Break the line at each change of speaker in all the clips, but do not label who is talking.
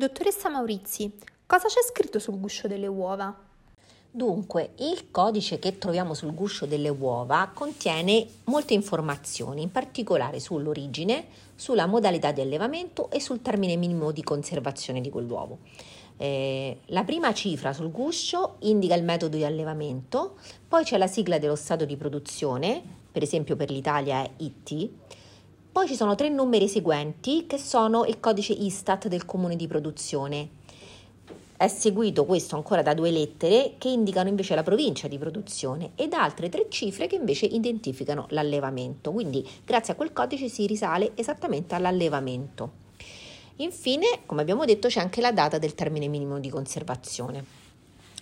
Dottoressa Maurizi, cosa c'è scritto sul guscio delle uova?
Dunque, il codice che troviamo sul guscio delle uova contiene molte informazioni, in particolare sull'origine, sulla modalità di allevamento e sul termine minimo di conservazione di quell'uovo. Eh, la prima cifra sul guscio indica il metodo di allevamento, poi c'è la sigla dello stato di produzione, per esempio per l'Italia è IT, poi ci sono tre numeri seguenti che sono il codice Istat del comune di produzione. È seguito questo ancora da due lettere che indicano invece la provincia di produzione ed altre tre cifre che invece identificano l'allevamento. Quindi grazie a quel codice si risale esattamente all'allevamento. Infine, come abbiamo detto, c'è anche la data del termine minimo di conservazione.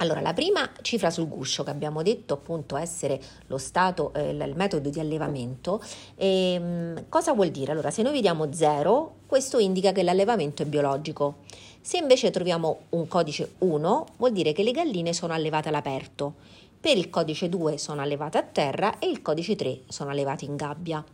Allora, la prima cifra sul guscio che abbiamo detto appunto essere lo stato, eh, il metodo di allevamento, ehm, cosa vuol dire? Allora, se noi vediamo 0, questo indica che l'allevamento è biologico. Se invece troviamo un codice 1, vuol dire che le galline sono allevate all'aperto. Per il codice 2 sono allevate a terra e il codice 3 sono allevate in gabbia.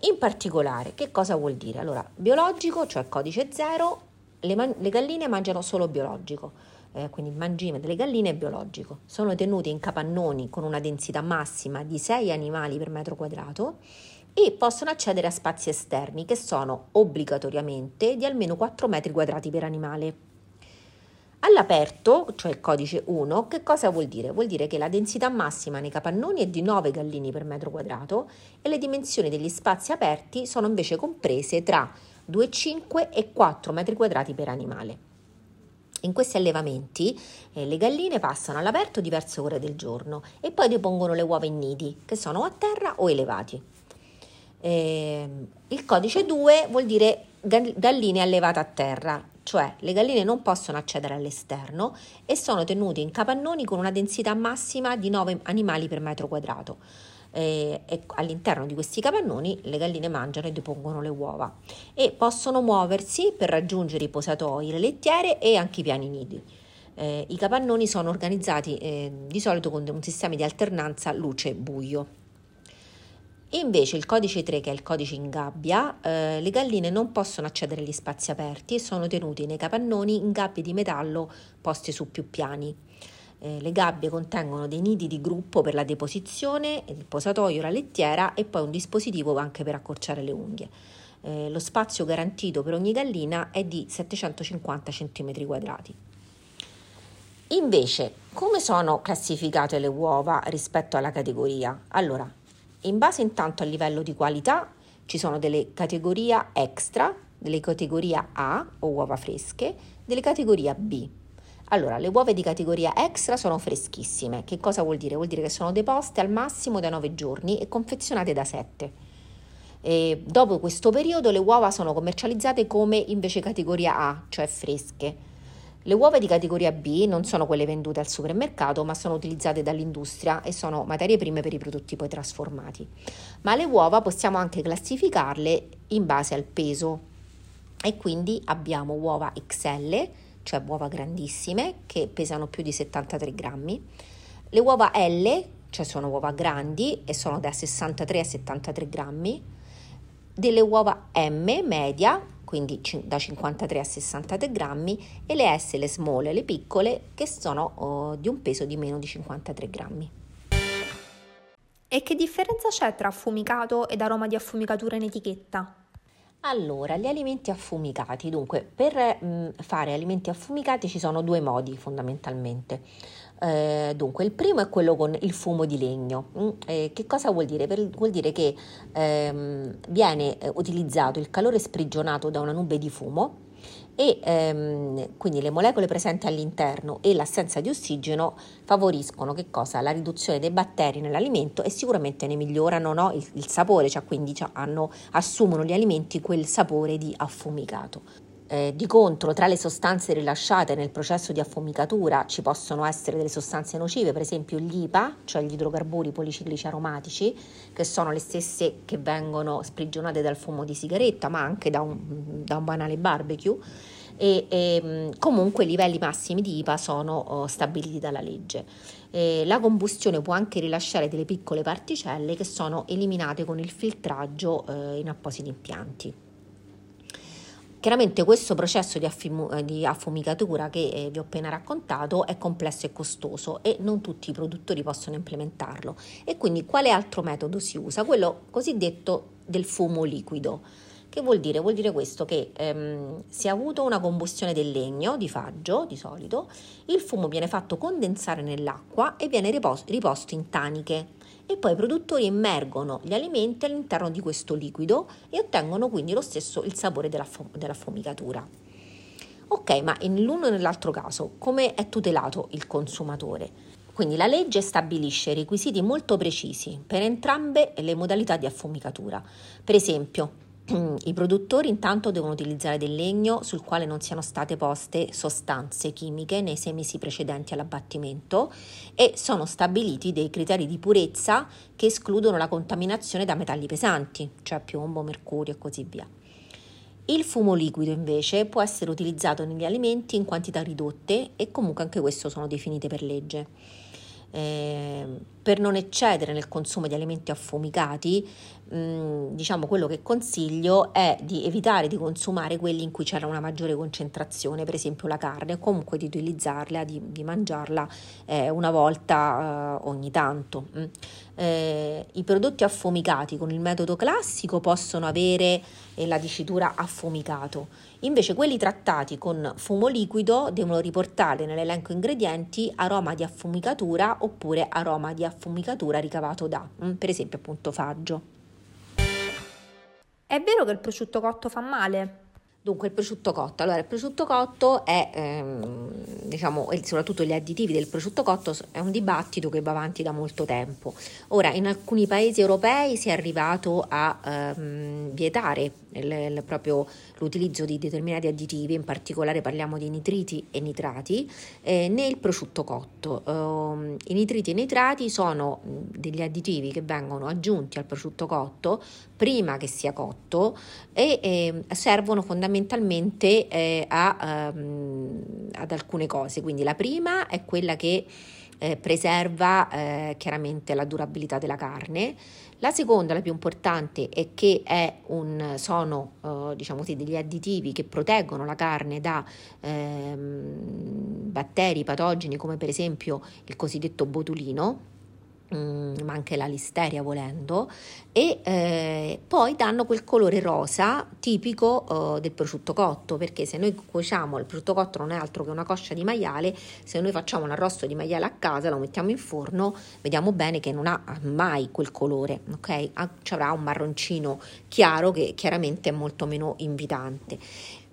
In particolare, che cosa vuol dire? Allora, biologico, cioè codice 0, le, man- le galline mangiano solo biologico eh, quindi il mangime delle galline è biologico. Sono tenuti in capannoni con una densità massima di 6 animali per metro quadrato e possono accedere a spazi esterni che sono obbligatoriamente di almeno 4 metri quadrati per animale. All'aperto, cioè il codice 1, che cosa vuol dire? Vuol dire che la densità massima nei capannoni è di 9 gallini per metro quadrato e le dimensioni degli spazi aperti sono invece comprese tra 2,5 e 4 metri quadrati per animale. In questi allevamenti eh, le galline passano all'aperto diverse ore del giorno e poi depongono le uova in nidi, che sono a terra o elevati. Eh, il codice 2 vuol dire galline allevate a terra, cioè le galline non possono accedere all'esterno e sono tenute in capannoni con una densità massima di 9 animali per metro quadrato eh, e all'interno di questi capannoni le galline mangiano e depongono le uova e possono muoversi per raggiungere i posatoi, le lettiere e anche i piani nidi. Eh, I capannoni sono organizzati eh, di solito con un sistema di alternanza luce-buio. Invece il codice 3, che è il codice in gabbia, eh, le galline non possono accedere agli spazi aperti e sono tenute nei capannoni in gabbie di metallo poste su più piani. Eh, le gabbie contengono dei nidi di gruppo per la deposizione, il posatoio, la lettiera e poi un dispositivo anche per accorciare le unghie. Eh, lo spazio garantito per ogni gallina è di 750 cm quadrati. Invece, come sono classificate le uova rispetto alla categoria? Allora, in base intanto al livello di qualità ci sono delle categorie extra, delle categorie A o uova fresche, delle categorie B allora, le uova di categoria extra sono freschissime. Che cosa vuol dire? Vuol dire che sono deposte al massimo da 9 giorni e confezionate da 7. E dopo questo periodo le uova sono commercializzate come invece categoria A, cioè fresche. Le uova di categoria B non sono quelle vendute al supermercato, ma sono utilizzate dall'industria e sono materie prime per i prodotti poi trasformati. Ma le uova possiamo anche classificarle in base al peso e quindi abbiamo uova XL, cioè uova grandissime che pesano più di 73 grammi. Le uova L, cioè sono uova grandi e sono da 63 a 73 grammi. Delle uova M media, quindi da 53 a 63 grammi, e le S, le small, le piccole, che sono oh, di un peso di meno di 53 grammi.
E che differenza c'è tra affumicato ed aroma di affumicatura in etichetta?
Allora, gli alimenti affumicati. Dunque, per mh, mm, fare alimenti affumicati ci sono due modi fondamentalmente. Eh, dunque, il primo è quello con il fumo di legno. Mm, eh, che cosa vuol dire? Per, vuol dire che ehm, viene eh, utilizzato il calore sprigionato da una nube di fumo e ehm, quindi le molecole presenti all'interno e l'assenza di ossigeno favoriscono la riduzione dei batteri nell'alimento e sicuramente ne migliorano no? il, il, sapore, cioè quindi cioè, hanno, assumono gli alimenti quel sapore di affumicato. Eh, di contro, tra le sostanze rilasciate nel processo di affumicatura ci possono essere delle sostanze nocive, per esempio gli IPA, cioè gli idrocarburi policiclici aromatici, che sono le stesse che vengono sprigionate dal fumo di sigaretta, ma anche da un, da un banale barbecue. E, e, comunque i livelli massimi di IPA sono oh, stabiliti dalla legge. E la combustione può anche rilasciare delle piccole particelle che sono eliminate con il filtraggio eh, in appositi impianti. Chiaramente questo processo di, affimu- di affumicatura che eh, vi ho appena raccontato è complesso e costoso e non tutti i produttori possono implementarlo. E quindi quale altro metodo si usa? Quello cosiddetto del fumo liquido. Che vuol dire? Vuol dire questo che ehm, si è avuto una combustione del legno di faggio di solito, il fumo viene fatto condensare nell'acqua e viene riposto, riposto in taniche e poi i produttori immergono gli alimenti all'interno di questo liquido e ottengono quindi lo stesso il sapore della, della fumicatura. Ok, ma nell'uno e nell'altro caso come è tutelato il consumatore? Quindi la legge stabilisce requisiti molto precisi per entrambe le modalità di affumicatura. Per esempio, i produttori intanto devono utilizzare del legno sul quale non siano state poste sostanze chimiche nei sei mesi precedenti all'abbattimento e sono stabiliti dei criteri di purezza che escludono la contaminazione da metalli pesanti, cioè piombo, mercurio e così via. Il fumo liquido invece può essere utilizzato negli alimenti in quantità ridotte e comunque anche questo sono definite per legge. Eh, per non eccedere nel consumo di alimenti affumicati, mh, diciamo quello che consiglio è di evitare di consumare quelli in cui c'era una maggiore concentrazione, per esempio la carne, o comunque di utilizzarla, di, di mangiarla eh, una volta eh, ogni tanto. Mm. Eh, I prodotti affumicati con il metodo classico possono avere eh, la dicitura affumicato, invece quelli trattati con fumo liquido devono riportare nell'elenco ingredienti aroma di affumicatura oppure aroma di affumicatura affumicatura ricavato da, mm, per esempio, appunto faggio.
È vero che il prosciutto cotto fa male?
Dunque il prosciutto cotto, allora il prosciutto cotto è, ehm, diciamo, e soprattutto gli additivi del prosciutto cotto è un dibattito che va avanti da molto tempo. Ora in alcuni paesi europei si è arrivato a ehm, vietare il, proprio l'utilizzo di determinati additivi, in particolare parliamo di nitriti e nitrati, eh, nel prosciutto cotto. Uh, I nitriti e i nitrati sono degli additivi che vengono aggiunti al prosciutto cotto prima che sia cotto e eh, servono fondamentalmente eh, a, um, ad alcune cose. Quindi la prima è quella che eh, preserva eh, chiaramente la durabilità della carne. La seconda, la più importante, è che è un, sono eh, diciamo così, degli additivi che proteggono la carne da ehm, batteri patogeni come per esempio il cosiddetto botulino Mm, ma anche la listeria volendo, e eh, poi danno quel colore rosa tipico eh, del prosciutto cotto, perché se noi cuociamo il prosciutto cotto non è altro che una coscia di maiale, se noi facciamo un arrosto di maiale a casa, lo mettiamo in forno, vediamo bene che non ha mai quel colore, ok? Ci avrà un marroncino chiaro che chiaramente è molto meno invitante.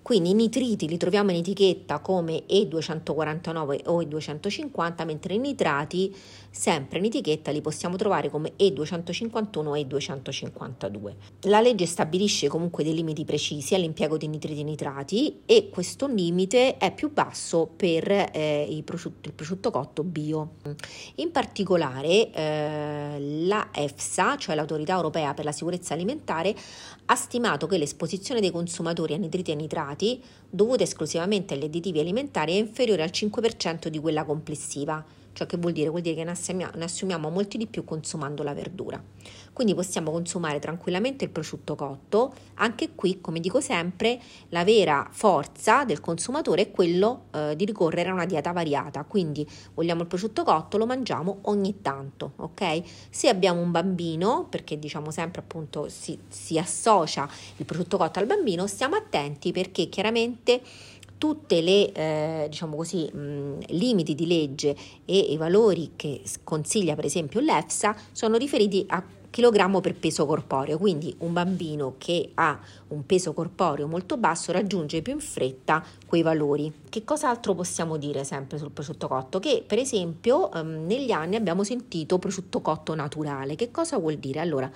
Quindi i nitriti li troviamo in etichetta come E249 o E250, mentre i nitrati sempre in etichetta li possiamo trovare come E251 o E252. La legge stabilisce comunque dei limiti precisi all'impiego di nitriti e nitrati e questo limite è più basso per eh, prosciutto, il prosciutto cotto bio. In particolare eh, la EFSA, cioè l'autorità europea per la sicurezza alimentare, ha stimato che l'esposizione dei consumatori a nitriti e nitrati, dovuta esclusivamente agli additivi alimentari, è inferiore al 5% di quella complessiva Ciò che vuol dire? Vuol dire che ne assumiamo, ne assumiamo molti di più consumando la verdura. Quindi possiamo consumare tranquillamente il prosciutto cotto. Anche qui, come dico sempre, la vera forza del consumatore è quello eh, di ricorrere a una dieta variata. Quindi vogliamo il prosciutto cotto, lo mangiamo ogni tanto, ok? Se abbiamo un bambino, perché diciamo sempre appunto si, si associa il prosciutto cotto al bambino, stiamo attenti perché chiaramente tutte le eh, diciamo così, mh, limiti di legge e i valori che consiglia per esempio l'EFSA sono riferiti a chilogrammo per peso corporeo, quindi un bambino che ha un peso corporeo molto basso raggiunge più in fretta quei valori. Che cos'altro possiamo dire sempre sul prosciutto cotto? Che per esempio um, negli anni abbiamo sentito prosciutto cotto naturale. Che cosa vuol dire? Allora,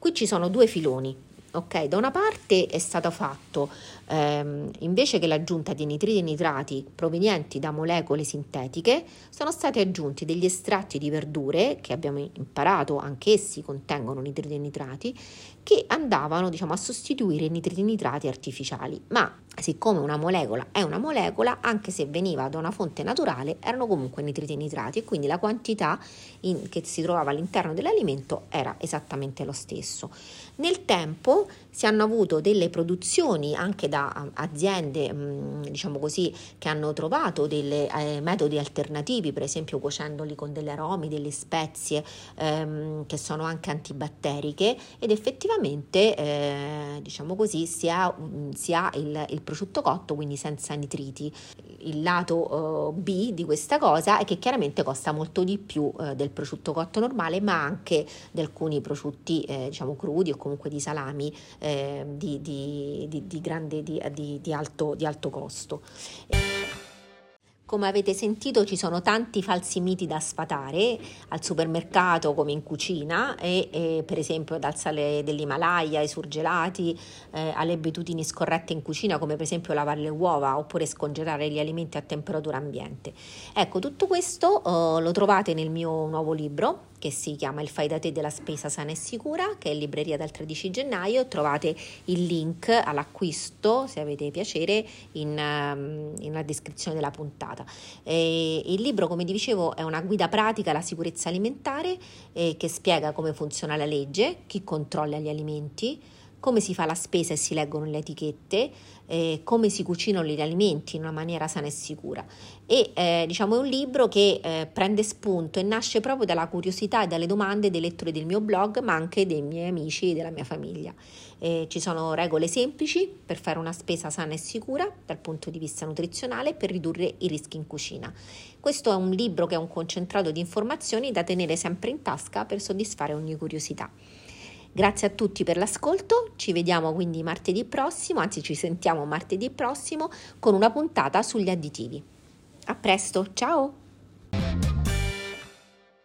qui ci sono due filoni Ok, da una parte è stato fatto ehm, invece che l'aggiunta di nitriti e nitrati provenienti da molecole sintetiche, sono stati aggiunti degli estratti di verdure che abbiamo imparato anch'essi contengono nitriti e nitrati che andavano diciamo, a sostituire i nitriti e nitrati artificiali. Ma siccome una molecola è una molecola, anche se veniva da una fonte naturale, erano comunque nitriti e nitrati e quindi la quantità in, che si trovava all'interno dell'alimento era esattamente lo stesso. Nel tempo si hanno avuto delle produzioni anche da aziende, mm, diciamo così, che hanno trovato dei eh, metodi alternativi, per esempio cuocendoli con degli aromi, delle spezie ehm, che sono anche antibatteriche ed effettivamente, eh, diciamo così, si ha, si ha il, il prosciutto cotto, quindi senza nitriti. Il lato uh, B di questa cosa è che chiaramente costa molto di più uh, del prosciutto cotto normale, ma anche di alcuni prosciutti eh, diciamo crudi o comunque di salami eh, di, di, di, di, grande, di alto, alto costo. Come avete sentito ci sono tanti falsi miti da sfatare al supermercato come in cucina e, e per esempio dal sale dell'Himalaya ai surgelati eh, alle abitudini scorrette in cucina come per esempio lavare le uova oppure scongelare gli alimenti a temperatura ambiente. Ecco tutto questo eh, lo trovate nel mio nuovo libro che si chiama Il fai da te della spesa sana e sicura, che è in libreria dal 13 gennaio. Trovate il link all'acquisto, se avete piacere, in, um, in descrizione della puntata. E il libro, come dicevo, è una guida pratica alla sicurezza alimentare eh, che spiega come funziona la legge, chi controlla gli alimenti, come si fa la spesa e si leggono le etichette, eh, come si cucinano gli alimenti in una maniera sana e sicura. E eh, diciamo è un libro che eh, prende spunto e nasce proprio dalla curiosità e dalle domande dei lettori del mio blog, ma anche dei miei amici e della mia famiglia. ci sono regole semplici per fare una spesa sana e sicura dal punto di vista nutrizionale per ridurre i rischi in cucina. Questo è un libro che è un concentrato di informazioni da tenere sempre in tasca per soddisfare ogni curiosità. Grazie a tutti per l'ascolto, ci vediamo quindi martedì prossimo, anzi ci sentiamo martedì prossimo con una puntata sugli additivi. A presto, ciao!